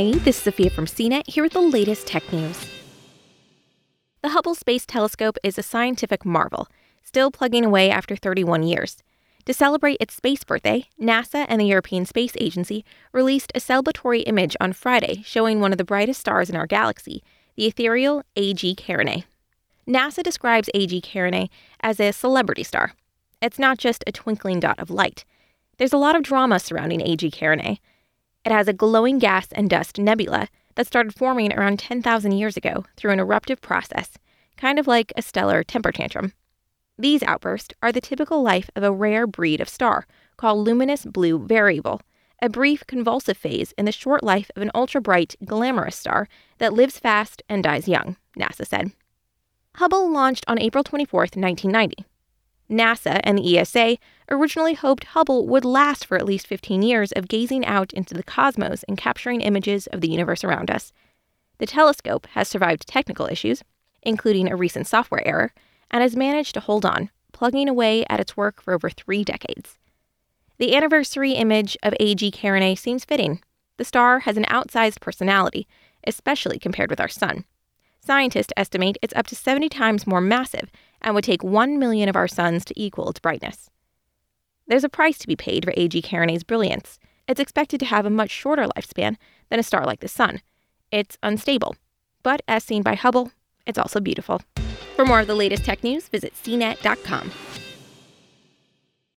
Hey, this is Sophia from CNET here with the latest tech news. The Hubble Space Telescope is a scientific marvel, still plugging away after 31 years. To celebrate its space birthday, NASA and the European Space Agency released a celebratory image on Friday showing one of the brightest stars in our galaxy, the ethereal A.G. Carinae. NASA describes A.G. Carinae as a celebrity star. It's not just a twinkling dot of light. There's a lot of drama surrounding A.G. Carinae. It has a glowing gas and dust nebula that started forming around 10,000 years ago through an eruptive process, kind of like a stellar temper tantrum. These outbursts are the typical life of a rare breed of star called luminous blue variable, a brief convulsive phase in the short life of an ultra bright, glamorous star that lives fast and dies young, NASA said. Hubble launched on April 24, 1990. NASA and the ESA originally hoped Hubble would last for at least 15 years of gazing out into the cosmos and capturing images of the universe around us. The telescope has survived technical issues, including a recent software error, and has managed to hold on, plugging away at its work for over three decades. The anniversary image of A.G. Carinae seems fitting. The star has an outsized personality, especially compared with our Sun. Scientists estimate it's up to 70 times more massive and would take 1 million of our suns to equal its brightness. There's a price to be paid for A.G. Carinae's brilliance. It's expected to have a much shorter lifespan than a star like the Sun. It's unstable, but as seen by Hubble, it's also beautiful. For more of the latest tech news, visit cnet.com.